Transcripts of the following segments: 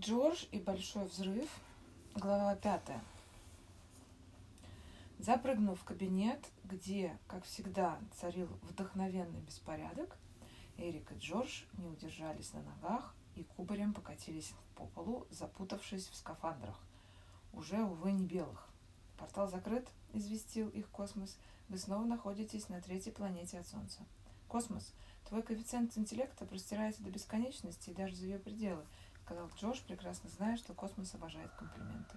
Джордж и Большой взрыв. Глава пятая. Запрыгнув в кабинет, где, как всегда, царил вдохновенный беспорядок, Эрик и Джордж не удержались на ногах и кубарем покатились по полу, запутавшись в скафандрах. Уже, увы, не белых. Портал закрыт, известил их космос. Вы снова находитесь на третьей планете от Солнца. Космос, твой коэффициент интеллекта простирается до бесконечности и даже за ее пределы – сказал Джош, прекрасно зная, что Космос обожает комплименты.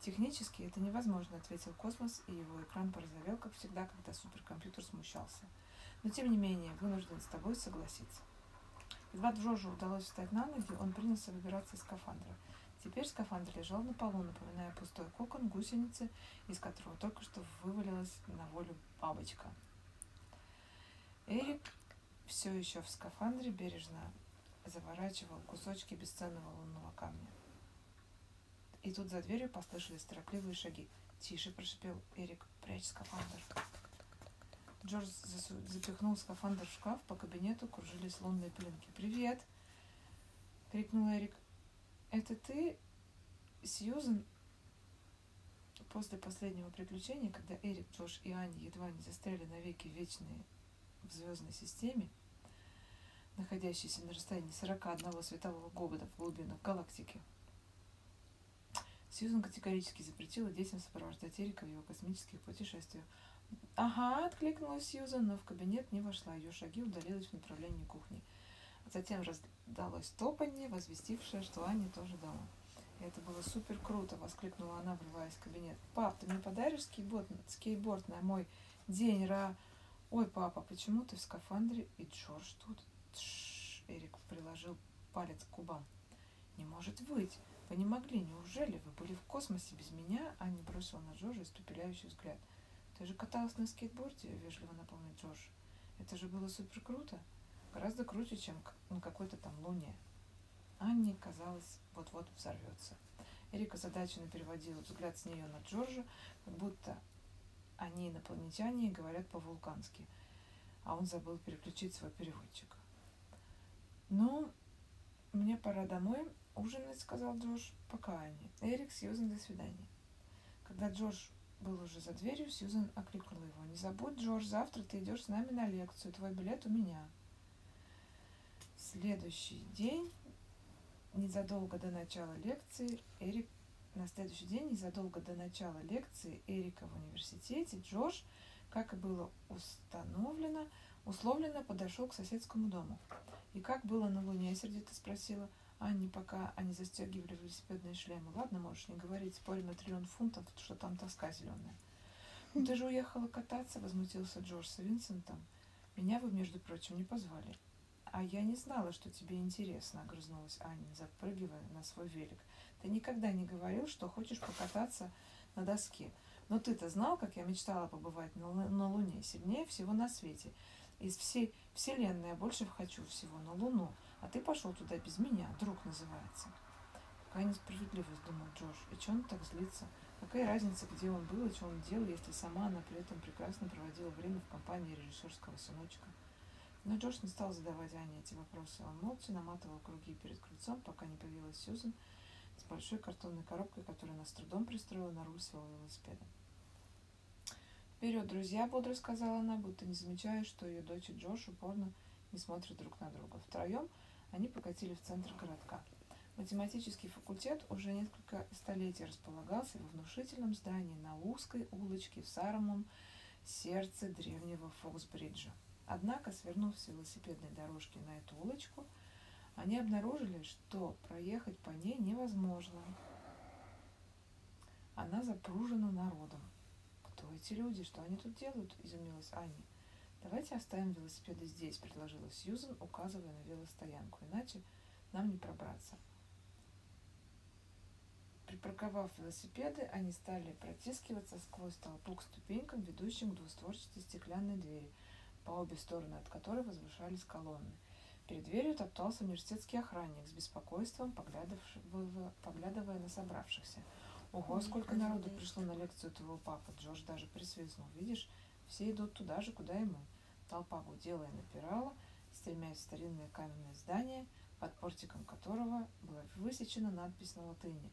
Технически это невозможно, ответил Космос, и его экран порозовел, как всегда, когда суперкомпьютер смущался. Но тем не менее, вынужден с тобой согласиться. Едва Джорджу удалось встать на ноги, он принялся выбираться из скафандра. Теперь скафандр лежал на полу, напоминая пустой кокон гусеницы, из которого только что вывалилась на волю бабочка. Эрик все еще в скафандре бережно заворачивал кусочки бесценного лунного камня. И тут за дверью послышались торопливые шаги. «Тише!» – прошипел Эрик. «Прячь скафандр!» Джордж запихнул скафандр в шкаф, по кабинету кружились лунные пленки. «Привет!» – крикнул Эрик. «Это ты, Сьюзен?» После последнего приключения, когда Эрик, Джош и Аня едва не застряли навеки вечные в звездной системе, находящийся на расстоянии 41 светового года в глубинах галактики. Сьюзан категорически запретила детям сопровождать Эрика в его космических путешествиях. «Ага», — откликнулась Сьюзан, но в кабинет не вошла. Ее шаги удалились в направлении кухни. Затем раздалось топанье, возвестившее, что Аня тоже дома. Это было супер круто, воскликнула она, врываясь в кабинет. «Пап, ты мне подаришь скейтборд, скейтборд на мой день, Ра...» «Ой, папа, почему ты в скафандре?» И Джордж тут. Эрик приложил палец к губам. Не может быть. Вы не могли. Неужели вы были в космосе без меня? Аня бросила на Джорджа испепеляющий взгляд. Ты же каталась на скейтборде, вежливо напомнил Джордж. Это же было супер круто. Гораздо круче, чем на какой-то там луне. Анне казалось, вот-вот взорвется. Эрика озадаченно переводила взгляд с нее на Джорджа, как будто они инопланетяне и говорят по-вулкански, а он забыл переключить свой переводчик. «Ну, мне пора домой ужинать», — сказал Джош. «Пока, Анни. Эрик, Сьюзен, до свидания». Когда Джош был уже за дверью, Сьюзен окликнула его. «Не забудь, Джордж, завтра ты идешь с нами на лекцию. Твой билет у меня». Следующий день, незадолго до начала лекции, Эрик на следующий день, незадолго до начала лекции Эрика в университете, Джош, как и было установлено, условленно подошел к соседскому дому. «И как было на Луне?» – сердито спросила Анни, пока они застегивали велосипедные шлемы. «Ладно, можешь не говорить, спорим на триллион фунтов, что там тоска зеленая». «Ну ты же уехала кататься», – возмутился Джордж с Винсентом. «Меня вы, между прочим, не позвали». «А я не знала, что тебе интересно», — огрызнулась Аня, запрыгивая на свой велик. «Ты никогда не говорил, что хочешь покататься на доске. Но ты-то знал, как я мечтала побывать на, на Луне, сильнее всего на свете из всей вселенной я больше хочу всего на Луну, а ты пошел туда без меня, друг называется. Какая несправедливость, думал Джош, и че он так злится? Какая разница, где он был и что он делал, если сама она при этом прекрасно проводила время в компании режиссерского сыночка? Но Джош не стал задавать Ане эти вопросы. Он молча наматывал круги перед крыльцом, пока не появилась Сьюзен с большой картонной коробкой, которую она с трудом пристроила на руль своего велосипеда. «Вперед, друзья!» — бодро сказала она, будто не замечая, что ее дочь и Джош упорно не смотрят друг на друга. Втроем они покатили в центр городка. Математический факультет уже несколько столетий располагался во внушительном здании на узкой улочке в самом сердце древнего Фоксбриджа. Однако, свернув с велосипедной дорожки на эту улочку, они обнаружили, что проехать по ней невозможно. Она запружена народом. Кто эти люди? Что они тут делают? Изумилась Аня. Давайте оставим велосипеды здесь, предложила Сьюзен, указывая на велостоянку. Иначе нам не пробраться. Припарковав велосипеды, они стали протискиваться сквозь толпу к ступенькам, ведущим к двустворчатой стеклянной двери, по обе стороны от которой возвышались колонны. Перед дверью топтался университетский охранник с беспокойством, поглядывая на собравшихся. Ого, сколько народу пришло на лекцию твоего папы. Джордж даже присвистнул. Видишь, все идут туда же, куда и мы. Толпа гудела и напирала, стремясь в старинное каменное здание, под портиком которого была высечена надпись на латыни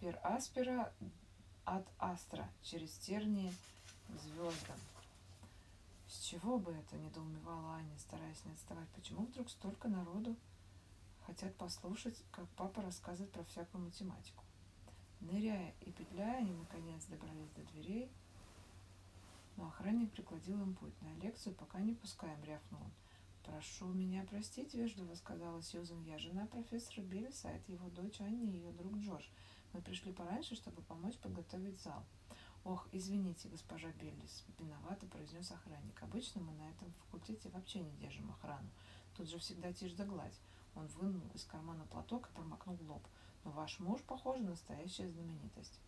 «Per aspera ad astra» через тернии к звездам. С чего бы это, недоумевала Аня, стараясь не отставать. Почему вдруг столько народу хотят послушать, как папа рассказывает про всякую математику? Ныряя и петляя, они наконец добрались до дверей, но охранник прикладил им путь. На лекцию пока не пускаем, рявкнул он. «Прошу меня простить», — вежливо сказала Сьюзен. «Я жена профессора Биллиса, а это его дочь Анни и ее друг Джордж. Мы пришли пораньше, чтобы помочь подготовить зал». «Ох, извините, госпожа Биллис», — виновато произнес охранник. «Обычно мы на этом факультете вообще не держим охрану. Тут же всегда тишь да гладь». Он вынул из кармана платок и промокнул лоб. «Но ваш муж, похоже, настоящая знаменитость».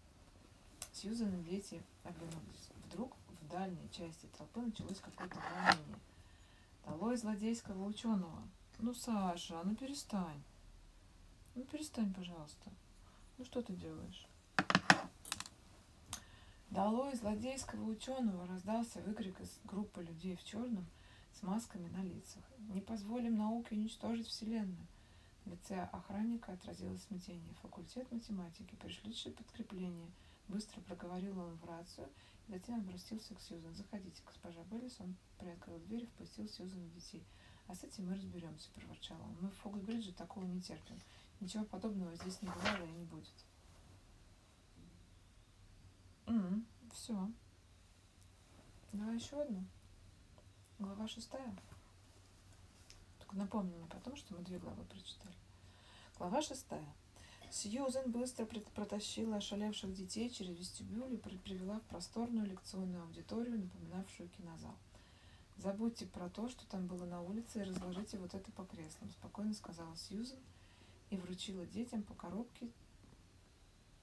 Сьюзан и дети оглянулись. Вдруг в дальней части толпы началось какое-то волнение. Долой злодейского ученого. Ну, Саша, ну перестань. Ну, перестань, пожалуйста. Ну, что ты делаешь? Долой злодейского ученого раздался выкрик из группы людей в черном с масками на лицах. Не позволим науке уничтожить Вселенную. В лице охранника отразилось смятение. Факультет математики, пришедшее подкрепление. Быстро проговорил он в рацию и затем обратился к Сьюзан. «Заходите, госпожа Беллис». Он приоткрыл дверь и впустил Сьюзан и детей. «А с этим мы разберемся», – проворчал он. «Мы в Фогл-Бридже такого не терпим. Ничего подобного здесь не бывало и не будет». Mm, все. Давай еще одну. Глава шестая. Только напомню мне потом, что мы две главы прочитали. Глава шестая. Сьюзен быстро протащила ошалевших детей через вестибюль и привела в просторную лекционную аудиторию, напоминавшую кинозал. «Забудьте про то, что там было на улице, и разложите вот это по креслам», – спокойно сказала Сьюзен и вручила детям по коробке,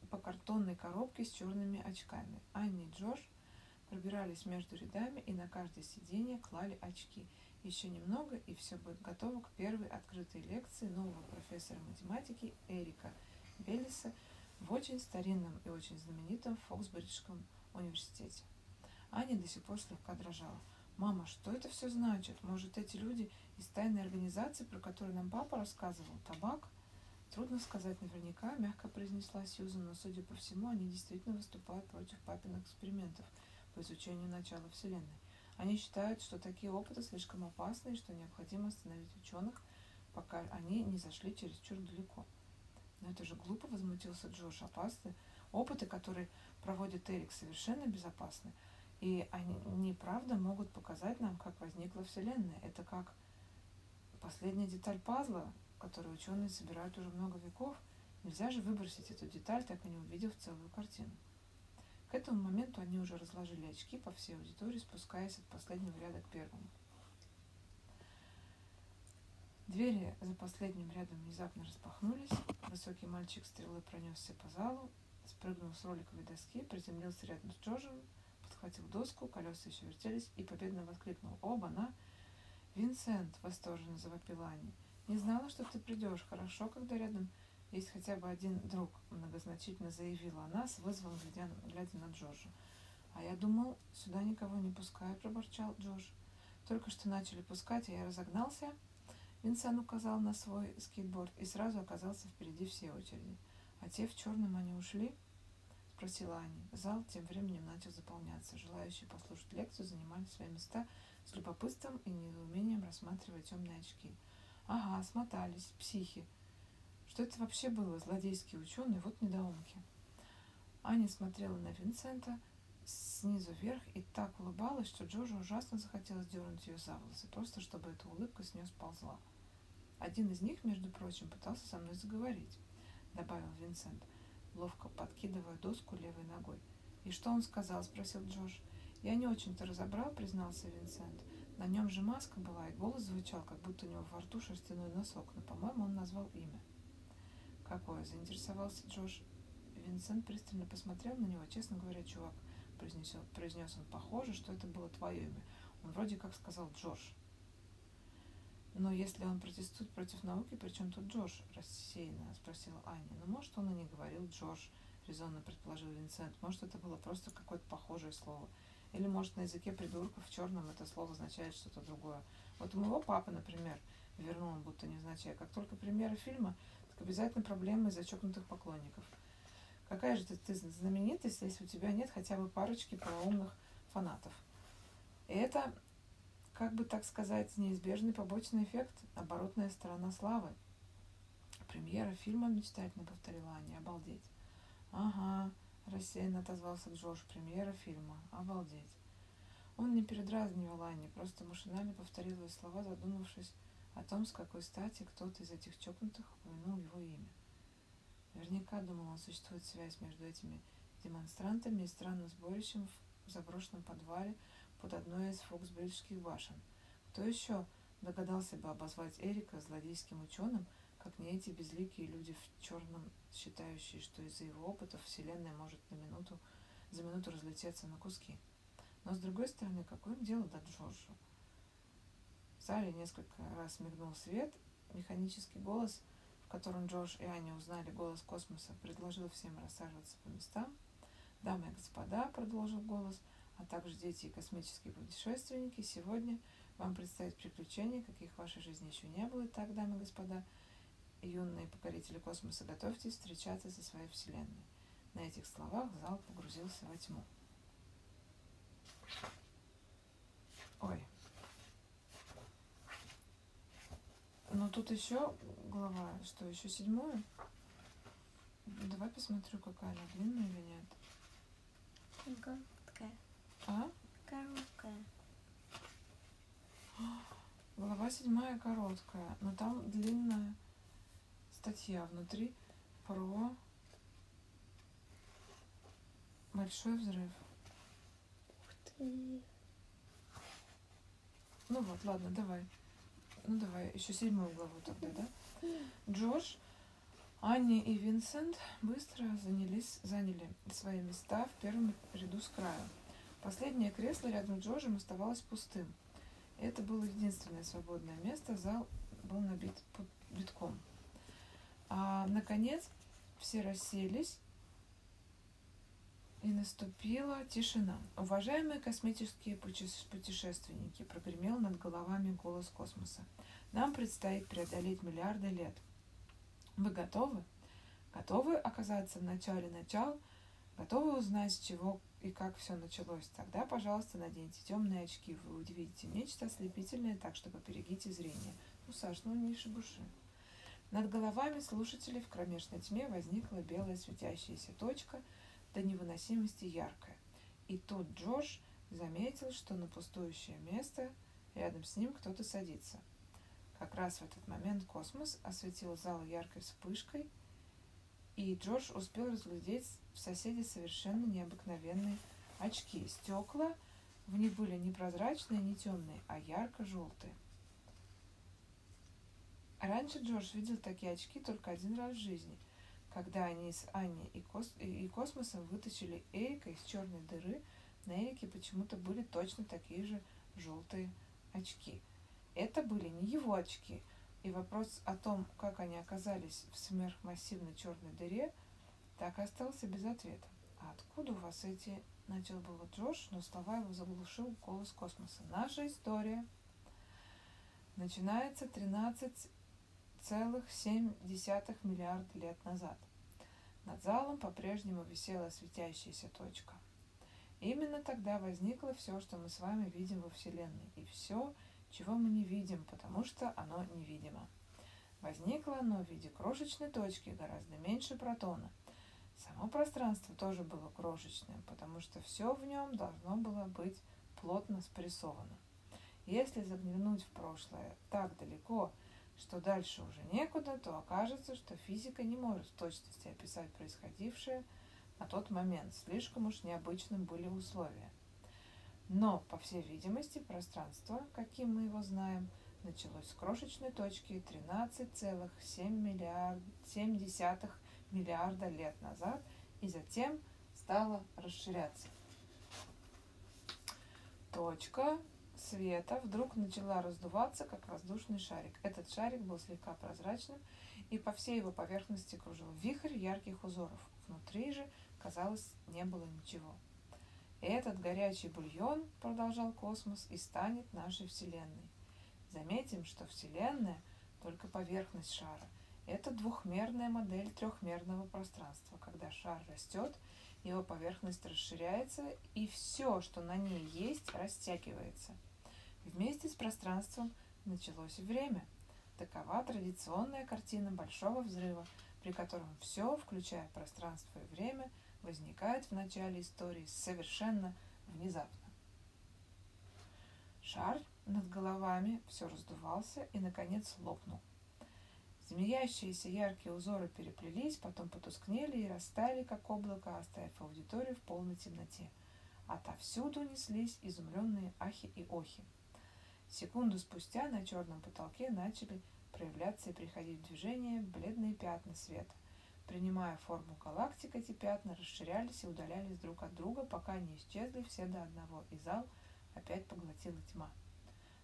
по картонной коробке с черными очками. Анни и Джордж пробирались между рядами и на каждое сиденье клали очки. Еще немного, и все будет готово к первой открытой лекции нового профессора математики Эрика – Беллиса в очень старинном и очень знаменитом Фоксбриджском университете. Аня до сих пор слегка дрожала. «Мама, что это все значит? Может, эти люди из тайной организации, про которую нам папа рассказывал, табак?» Трудно сказать наверняка, мягко произнесла Сьюзан, но, судя по всему, они действительно выступают против папиных экспериментов по изучению начала Вселенной. Они считают, что такие опыты слишком опасны и что необходимо остановить ученых, пока они не зашли чересчур далеко. Но это же глупо, возмутился Джош. Опасны. Опыты, которые проводит Эрик, совершенно безопасны. И они неправда могут показать нам, как возникла Вселенная. Это как последняя деталь пазла, которую ученые собирают уже много веков. Нельзя же выбросить эту деталь, так и не увидев целую картину. К этому моменту они уже разложили очки по всей аудитории, спускаясь от последнего ряда к первому. Двери за последним рядом внезапно распахнулись. Высокий мальчик стрелой пронесся по залу, спрыгнул с роликовой доски, приземлился рядом с Джорджем, подхватил доску, колеса еще вертелись и победно воскликнул. «Оба, на!» «Винсент!» — восторженно завопила Аня. «Не знала, что ты придешь. Хорошо, когда рядом есть хотя бы один друг», — многозначительно заявила она с вызовом, глядя, глядя на Джорджа. «А я думал, сюда никого не пускают», — проборчал Джордж. «Только что начали пускать, а я разогнался». Винсент указал на свой скейтборд и сразу оказался впереди всей очереди. «А те в черном они ушли?» – спросила Аня. Зал тем временем начал заполняться. Желающие послушать лекцию занимали свои места с любопытством и недоумением рассматривая темные очки. «Ага, смотались, психи. Что это вообще было? Злодейские ученые, вот недоумки». Аня смотрела на Винсента снизу вверх и так улыбалась, что Джорджу ужасно захотелось дернуть ее за волосы, просто чтобы эта улыбка с нее сползла. Один из них, между прочим, пытался со мной заговорить, добавил Винсент, ловко подкидывая доску левой ногой. И что он сказал? спросил Джош. Я не очень-то разобрал, признался Винсент. На нем же маска была, и голос звучал, как будто у него во рту шерстяной носок, но, по-моему, он назвал имя. Какое? заинтересовался Джош. Винсент пристально посмотрел на него. Честно говоря, чувак, произнес, произнес он, похоже, что это было твое имя. Он вроде как сказал Джош. Но если он протестует против науки, при чем тут Джош? Рассеянно спросила Аня. Ну, может, он и не говорил Джош, резонно предположил Винсент. Может, это было просто какое-то похожее слово. Или, может, на языке придурков в черном это слово означает что-то другое. Вот у моего папы, например, вернул он будто невзначай. Как только премьера фильма, обязательно проблемы из-за чокнутых поклонников. Какая же ты, ты знаменитость, если у тебя нет хотя бы парочки полоумных фанатов? Это, как бы так сказать, неизбежный побочный эффект, оборотная сторона славы. Премьера фильма мечтательно повторила Аня. Обалдеть. Ага, рассеянно отозвался Джош. Премьера фильма. Обалдеть. Он не передразнивал Анни, просто машинально повторил ее слова, задумавшись о том, с какой стати кто-то из этих чокнутых упомянул его имя. Наверняка, думал он, существует связь между этими демонстрантами и странным сборищем в заброшенном подвале под одной из фоксбриджских башен. Кто еще догадался бы обозвать Эрика злодейским ученым, как не эти безликие люди в черном, считающие, что из-за его опытов Вселенная может на минуту, за минуту разлететься на куски. Но с другой стороны, какое дело до Джорджа? В зале несколько раз мигнул свет, механический голос, в котором Джордж и Аня узнали голос космоса, предложил всем рассаживаться по местам. «Дамы и господа», — продолжил голос, а также дети и космические путешественники, сегодня вам предстоит приключение, каких в вашей жизни еще не было. Так, дамы и господа, юные покорители космоса, готовьтесь встречаться со своей Вселенной. На этих словах зал погрузился во тьму. Ой. Ну тут еще глава, что еще седьмую? Давай посмотрю, какая она длинная или нет. Короткая. А? Короткая. Глава седьмая короткая, но там длинная статья внутри про большой взрыв. Ух ты. Ну вот, ладно, давай. Ну давай, еще седьмую главу тогда, да? Джордж, Анни и Винсент быстро занялись, заняли свои места в первом ряду с краю. Последнее кресло рядом с Джорджем оставалось пустым. Это было единственное свободное место, зал был набит битком. А, наконец, все расселись, и наступила тишина. Уважаемые космические путешественники, прогремел над головами голос космоса. Нам предстоит преодолеть миллиарды лет. Вы готовы? Готовы оказаться в начале начал? Готовы узнать, с чего и как все началось? Тогда, пожалуйста, наденьте темные очки. Вы увидите нечто ослепительное, так что поберегите зрение. Ну, Саш, ну не шибуши. Над головами слушателей в кромешной тьме возникла белая светящаяся точка – до невыносимости яркая. И тут Джордж заметил, что на пустующее место рядом с ним кто-то садится. Как раз в этот момент космос осветил зал яркой вспышкой, и Джордж успел разглядеть в соседе совершенно необыкновенные очки. Стекла в них были не прозрачные, не темные, а ярко-желтые. Раньше Джордж видел такие очки только один раз в жизни – когда они с Аней и, Кос и Космосом вытащили Эрика из черной дыры, на Эрике почему-то были точно такие же желтые очки. Это были не его очки, и вопрос о том, как они оказались в сверхмассивной черной дыре, так и остался без ответа. «А откуда у вас эти...» — начал было Джош, но слова его заглушил голос космоса. «Наша история начинается 13 целых десятых миллиарда лет назад. Над залом по-прежнему висела светящаяся точка. Именно тогда возникло все, что мы с вами видим во Вселенной, и все, чего мы не видим, потому что оно невидимо. Возникло оно в виде крошечной точки, гораздо меньше протона. Само пространство тоже было крошечным, потому что все в нем должно было быть плотно спрессовано. Если заглянуть в прошлое так далеко, что дальше уже некуда, то окажется, что физика не может в точности описать происходившее на тот момент. Слишком уж необычным были условия. Но, по всей видимости, пространство, каким мы его знаем, началось с крошечной точки 13,7 миллиард, миллиарда лет назад и затем стало расширяться. Точка света вдруг начала раздуваться, как воздушный шарик. Этот шарик был слегка прозрачным, и по всей его поверхности кружил вихрь ярких узоров. Внутри же, казалось, не было ничего. «Этот горячий бульон, — продолжал космос, — и станет нашей Вселенной. Заметим, что Вселенная только поверхность шара. Это двухмерная модель трехмерного пространства. Когда шар растет, его поверхность расширяется, и все, что на ней есть, растягивается. Вместе с пространством началось время. Такова традиционная картина Большого взрыва, при котором все, включая пространство и время, возникает в начале истории совершенно внезапно. Шар над головами все раздувался и, наконец, лопнул. Змеящиеся яркие узоры переплелись, потом потускнели и растаяли, как облако, оставив аудиторию в полной темноте. Отовсюду неслись изумленные ахи и охи. Секунду спустя на черном потолке начали проявляться и приходить в движение бледные пятна света. Принимая форму галактик, эти пятна расширялись и удалялись друг от друга, пока не исчезли все до одного, и зал опять поглотила тьма.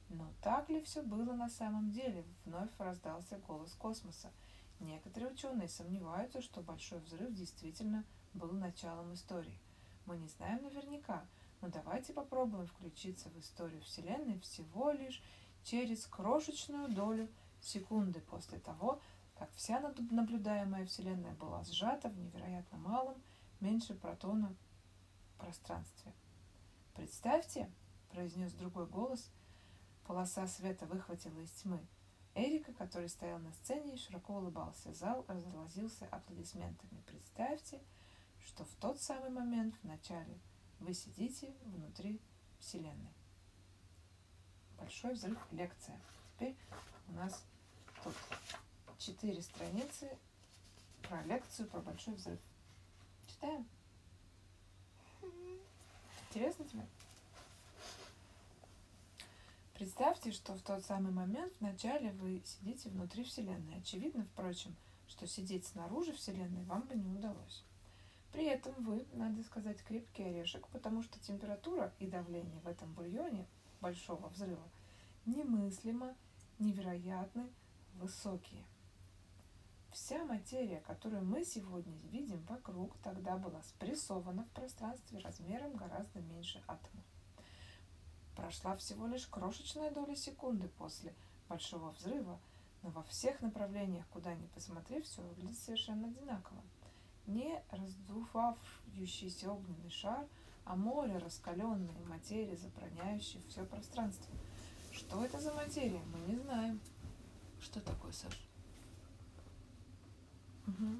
Но так ли все было на самом деле? Вновь раздался голос космоса. Некоторые ученые сомневаются, что Большой взрыв действительно был началом истории. Мы не знаем наверняка, но давайте попробуем включиться в историю Вселенной всего лишь через крошечную долю секунды после того, как вся наблюдаемая Вселенная была сжата в невероятно малом, меньше протона пространстве. Представьте, произнес другой голос, полоса света выхватила из тьмы. Эрика, который стоял на сцене широко улыбался. Зал разразился аплодисментами. Представьте, что в тот самый момент в начале вы сидите внутри Вселенной. Большой взрыв лекция. Теперь у нас тут четыре страницы про лекцию про большой взрыв. Читаем? Интересно тебе? Представьте, что в тот самый момент вначале вы сидите внутри Вселенной. Очевидно, впрочем, что сидеть снаружи Вселенной вам бы не удалось. При этом вы, надо сказать, крепкий орешек, потому что температура и давление в этом бульоне большого взрыва немыслимо, невероятны, высокие. Вся материя, которую мы сегодня видим вокруг, тогда была спрессована в пространстве размером гораздо меньше атома. Прошла всего лишь крошечная доля секунды после большого взрыва, но во всех направлениях, куда ни посмотри, все выглядит совершенно одинаково. Не раздувающийся огненный шар, а море раскаленной материи, заполняющей все пространство. Что это за материя, мы не знаем. Что такое, Саш? Угу.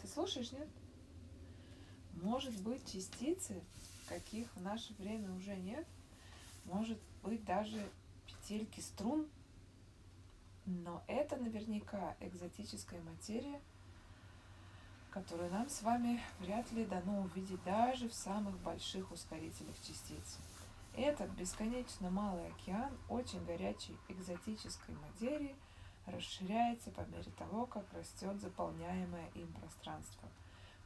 Ты слушаешь, нет? Может быть, частицы каких в наше время уже нет. Может быть даже петельки струн. Но это наверняка экзотическая материя, которую нам с вами вряд ли дано увидеть даже в самых больших ускорителях частиц. Этот бесконечно малый океан очень горячей экзотической материи расширяется по мере того, как растет заполняемое им пространство –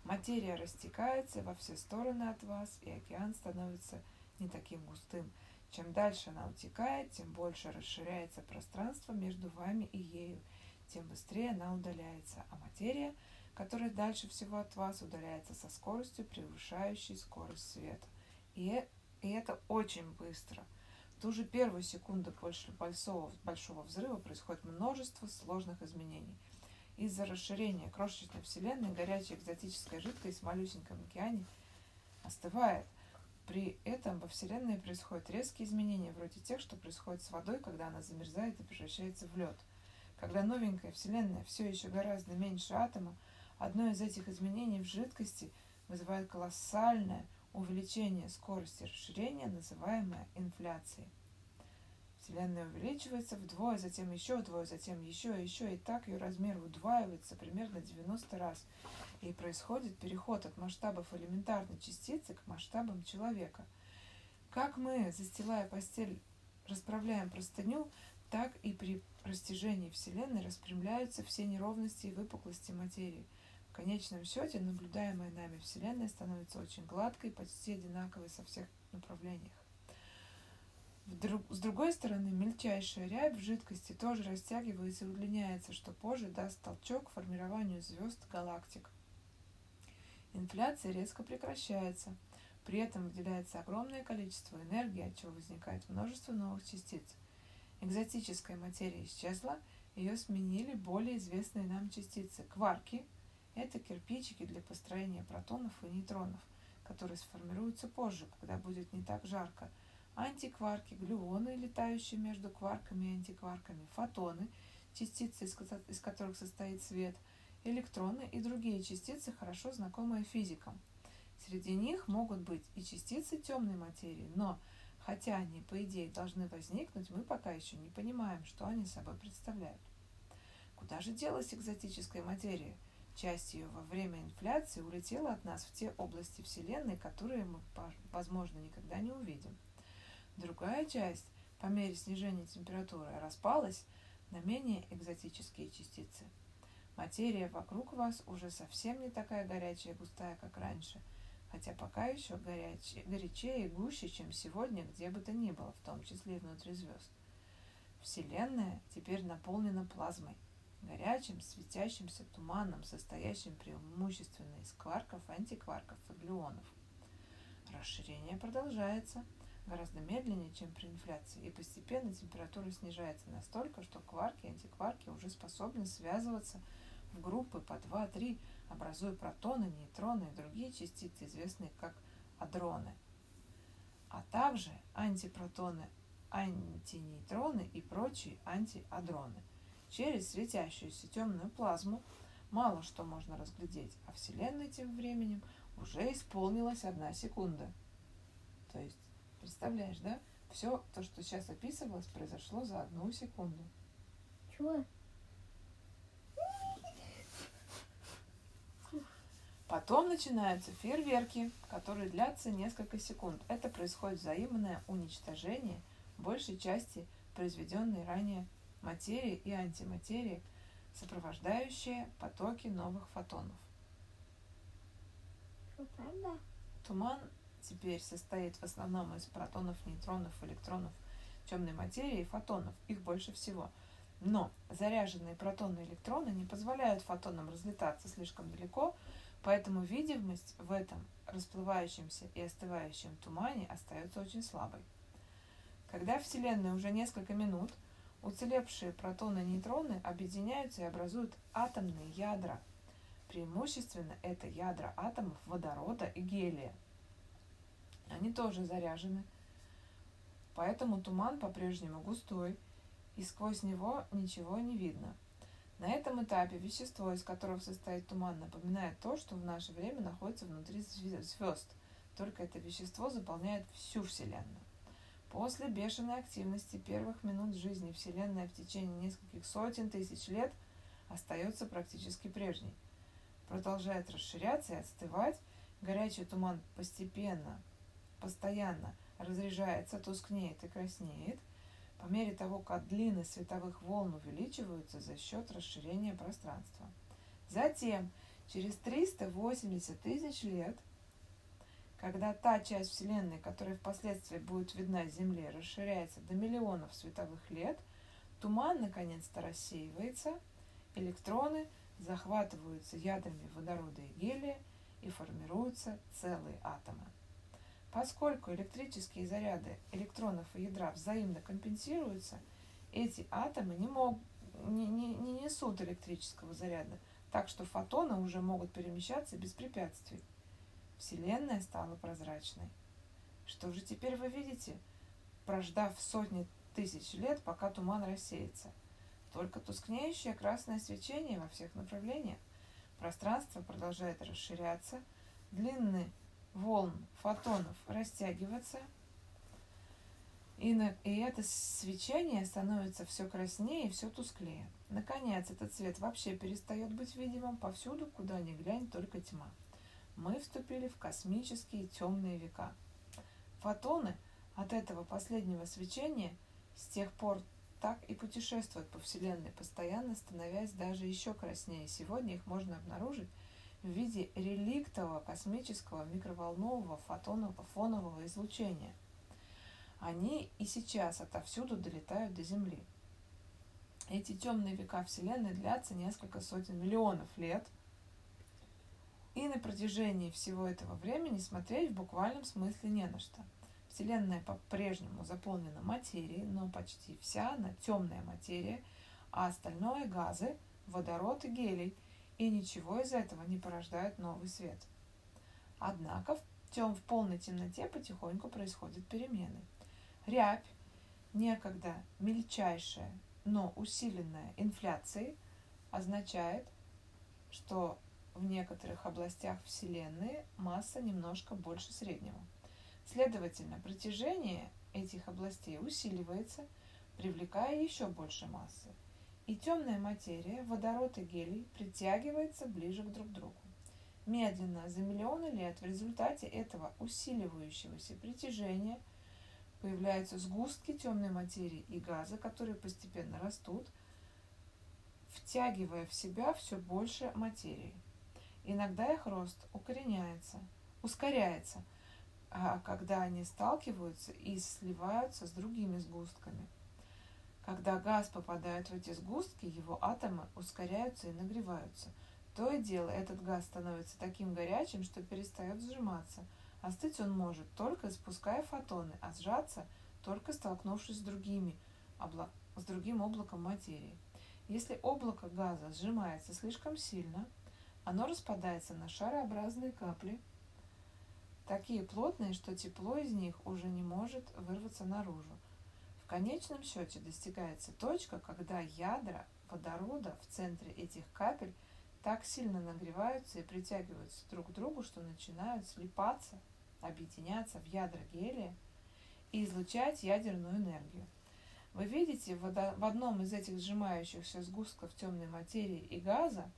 Материя растекается во все стороны от вас, и океан становится не таким густым. Чем дальше она утекает, тем больше расширяется пространство между вами и ею, тем быстрее она удаляется, а материя, которая дальше всего от вас, удаляется со скоростью, превышающей скорость света. И, и это очень быстро. В ту же первую секунду после большого, большого взрыва происходит множество сложных изменений – из-за расширения крошечной Вселенной горячая экзотическая жидкость в малюсеньком океане остывает. При этом во Вселенной происходят резкие изменения, вроде тех, что происходит с водой, когда она замерзает и превращается в лед. Когда новенькая Вселенная все еще гораздо меньше атома, одно из этих изменений в жидкости вызывает колоссальное увеличение скорости расширения, называемое инфляцией. Вселенная увеличивается вдвое, затем еще вдвое, затем еще и еще, и так ее размер удваивается примерно 90 раз. И происходит переход от масштабов элементарной частицы к масштабам человека. Как мы, застилая постель, расправляем простыню, так и при растяжении Вселенной распрямляются все неровности и выпуклости материи. В конечном счете наблюдаемая нами Вселенная становится очень гладкой, почти одинаковой со всех направлениях. Друг, с другой стороны, мельчайшая рябь в жидкости тоже растягивается и удлиняется, что позже даст толчок формированию звезд галактик. Инфляция резко прекращается. При этом выделяется огромное количество энергии, от чего возникает множество новых частиц. Экзотическая материя исчезла, ее сменили более известные нам частицы. Кварки – это кирпичики для построения протонов и нейтронов, которые сформируются позже, когда будет не так жарко. Антикварки – глюоны, летающие между кварками и антикварками, фотоны – частицы, из которых состоит свет, электроны и другие частицы, хорошо знакомые физикам. Среди них могут быть и частицы темной материи, но хотя они, по идее, должны возникнуть, мы пока еще не понимаем, что они собой представляют. Куда же делась экзотическая материя? Часть ее во время инфляции улетела от нас в те области Вселенной, которые мы, возможно, никогда не увидим. Другая часть, по мере снижения температуры, распалась на менее экзотические частицы. Материя вокруг вас уже совсем не такая горячая и густая, как раньше – хотя пока еще горячее, горячее и гуще, чем сегодня, где бы то ни было, в том числе и внутри звезд. Вселенная теперь наполнена плазмой, горячим, светящимся туманом, состоящим преимущественно из кварков, антикварков и глюонов. Расширение продолжается гораздо медленнее, чем при инфляции, и постепенно температура снижается настолько, что кварки и антикварки уже способны связываться в группы по 2-3 образуя протоны, нейтроны и другие частицы, известные как адроны, а также антипротоны, антинейтроны и прочие антиадроны. Через светящуюся темную плазму мало что можно разглядеть, а Вселенной тем временем уже исполнилась одна секунда. То есть, представляешь, да? Все то, что сейчас описывалось, произошло за одну секунду. Чего? Потом начинаются фейерверки, которые длятся несколько секунд. Это происходит взаимное уничтожение большей части произведенной ранее материи и антиматерии, сопровождающие потоки новых фотонов. правда? Туман теперь состоит в основном из протонов, нейтронов, электронов, темной материи и фотонов. Их больше всего. Но заряженные протоны и электроны не позволяют фотонам разлетаться слишком далеко, Поэтому видимость в этом расплывающемся и остывающем тумане остается очень слабой. Когда в Вселенной уже несколько минут, уцелевшие протоны и нейтроны объединяются и образуют атомные ядра. Преимущественно это ядра атомов водорода и гелия. Они тоже заряжены, поэтому туман по-прежнему густой, и сквозь него ничего не видно – на этом этапе вещество, из которого состоит туман, напоминает то, что в наше время находится внутри звезд, только это вещество заполняет всю Вселенную. После бешеной активности первых минут жизни Вселенная в течение нескольких сотен тысяч лет остается практически прежней. Продолжает расширяться и отстывать, горячий туман постепенно, постоянно разряжается, тускнеет и краснеет – по мере того, как длины световых волн увеличиваются за счет расширения пространства. Затем, через 380 тысяч лет, когда та часть Вселенной, которая впоследствии будет видна Земле, расширяется до миллионов световых лет, туман наконец-то рассеивается, электроны захватываются ядрами водорода и гелия и формируются целые атомы. Поскольку электрические заряды электронов и ядра взаимно компенсируются, эти атомы не, мог, не, не, не несут электрического заряда, так что фотоны уже могут перемещаться без препятствий. Вселенная стала прозрачной. Что же теперь вы видите, прождав сотни тысяч лет, пока туман рассеется? Только тускнеющее красное свечение во всех направлениях. Пространство продолжает расширяться, длинные волн фотонов растягиваться, и, на, и это свечение становится все краснее и все тусклее. Наконец, этот цвет вообще перестает быть видимым повсюду, куда ни глянь, только тьма. Мы вступили в космические темные века. Фотоны от этого последнего свечения с тех пор так и путешествуют по Вселенной, постоянно становясь даже еще краснее. Сегодня их можно обнаружить в виде реликтового космического микроволнового фотонового фонового излучения. Они и сейчас отовсюду долетают до Земли. Эти темные века Вселенной длятся несколько сотен миллионов лет, и на протяжении всего этого времени смотреть в буквальном смысле не на что. Вселенная по-прежнему заполнена материей, но почти вся она темная материя, а остальное – газы, водород и гелий, и ничего из этого не порождает новый свет. Однако в, тем, в полной темноте потихоньку происходят перемены. Рябь, некогда мельчайшая, но усиленная инфляцией, означает, что в некоторых областях Вселенной масса немножко больше среднего. Следовательно, протяжение этих областей усиливается, привлекая еще больше массы. И темная материя, водород и гелий, притягивается ближе к друг другу. Медленно, за миллионы лет, в результате этого усиливающегося притяжения появляются сгустки темной материи и газа, которые постепенно растут, втягивая в себя все больше материи. Иногда их рост укореняется, ускоряется, а когда они сталкиваются и сливаются с другими сгустками. Когда газ попадает в эти сгустки, его атомы ускоряются и нагреваются. То и дело, этот газ становится таким горячим, что перестает сжиматься. Остыть он может, только испуская фотоны, а сжаться только столкнувшись с другими, обла... с другим облаком материи. Если облако газа сжимается слишком сильно, оно распадается на шарообразные капли, такие плотные, что тепло из них уже не может вырваться наружу. В конечном счете достигается точка, когда ядра водорода в центре этих капель так сильно нагреваются и притягиваются друг к другу, что начинают слипаться, объединяться в ядра гелия и излучать ядерную энергию. Вы видите в одном из этих сжимающихся сгустков темной материи и газа,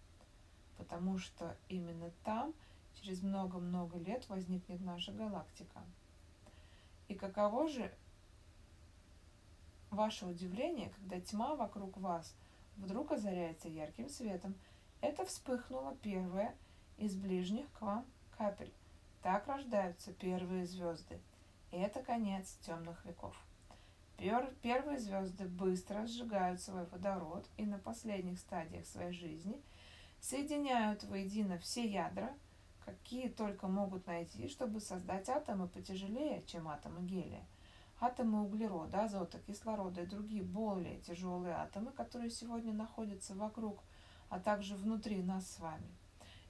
потому что именно там через много-много лет возникнет наша галактика. И каково же ваше удивление, когда тьма вокруг вас вдруг озаряется ярким светом? Это вспыхнуло первое из ближних к вам капель. Так рождаются первые звезды. И это конец темных веков. Первые звезды быстро сжигают свой водород и на последних стадиях своей жизни соединяют воедино все ядра, какие только могут найти, чтобы создать атомы потяжелее, чем атомы гелия. Атомы углерода, азота, кислорода и другие более тяжелые атомы, которые сегодня находятся вокруг, а также внутри нас с вами.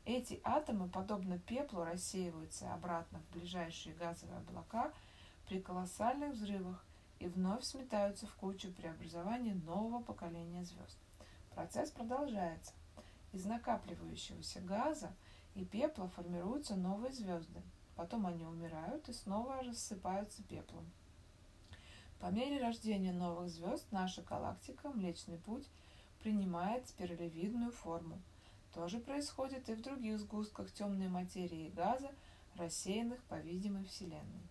Эти атомы, подобно пеплу, рассеиваются обратно в ближайшие газовые облака при колоссальных взрывах и вновь сметаются в кучу при образовании нового поколения звезд. Процесс продолжается. Из накапливающегося газа и пепла формируются новые звезды. Потом они умирают и снова рассыпаются пеплом. По мере рождения новых звезд наша галактика, Млечный Путь, принимает спиралевидную форму. То же происходит и в других сгустках темной материи и газа, рассеянных по видимой Вселенной.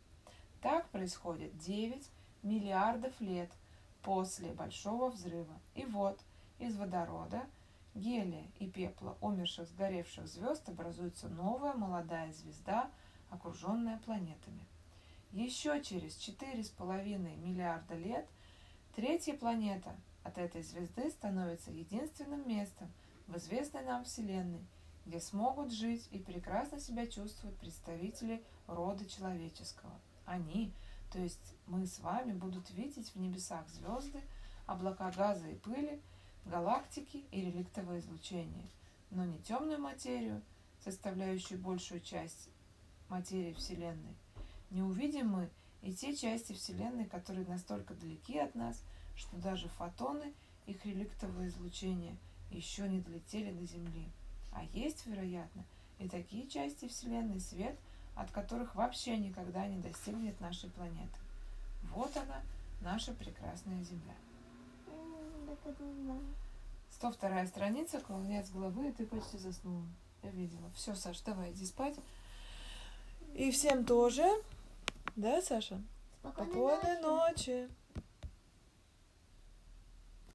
Так происходит 9 миллиардов лет после Большого взрыва. И вот из водорода, гелия и пепла умерших сгоревших звезд образуется новая молодая звезда, окруженная планетами. Еще через 4,5 миллиарда лет третья планета от этой звезды становится единственным местом в известной нам Вселенной, где смогут жить и прекрасно себя чувствовать представители рода человеческого. Они – то есть мы с вами будут видеть в небесах звезды, облака газа и пыли, галактики и реликтовое излучение, но не темную материю, составляющую большую часть материи Вселенной. Не увидим мы и те части Вселенной, которые настолько далеки от нас, что даже фотоны их реликтового излучения еще не долетели до Земли. А есть, вероятно, и такие части Вселенной, свет – от которых вообще никогда не достигнет нашей планеты. Вот она, наша прекрасная Земля. 102 страница, конец главы, и ты почти заснула. Я видела. Все, Саш, давай, иди спать. И всем тоже. Да, Саша? Спокойной, Спокойной ночи. ночи.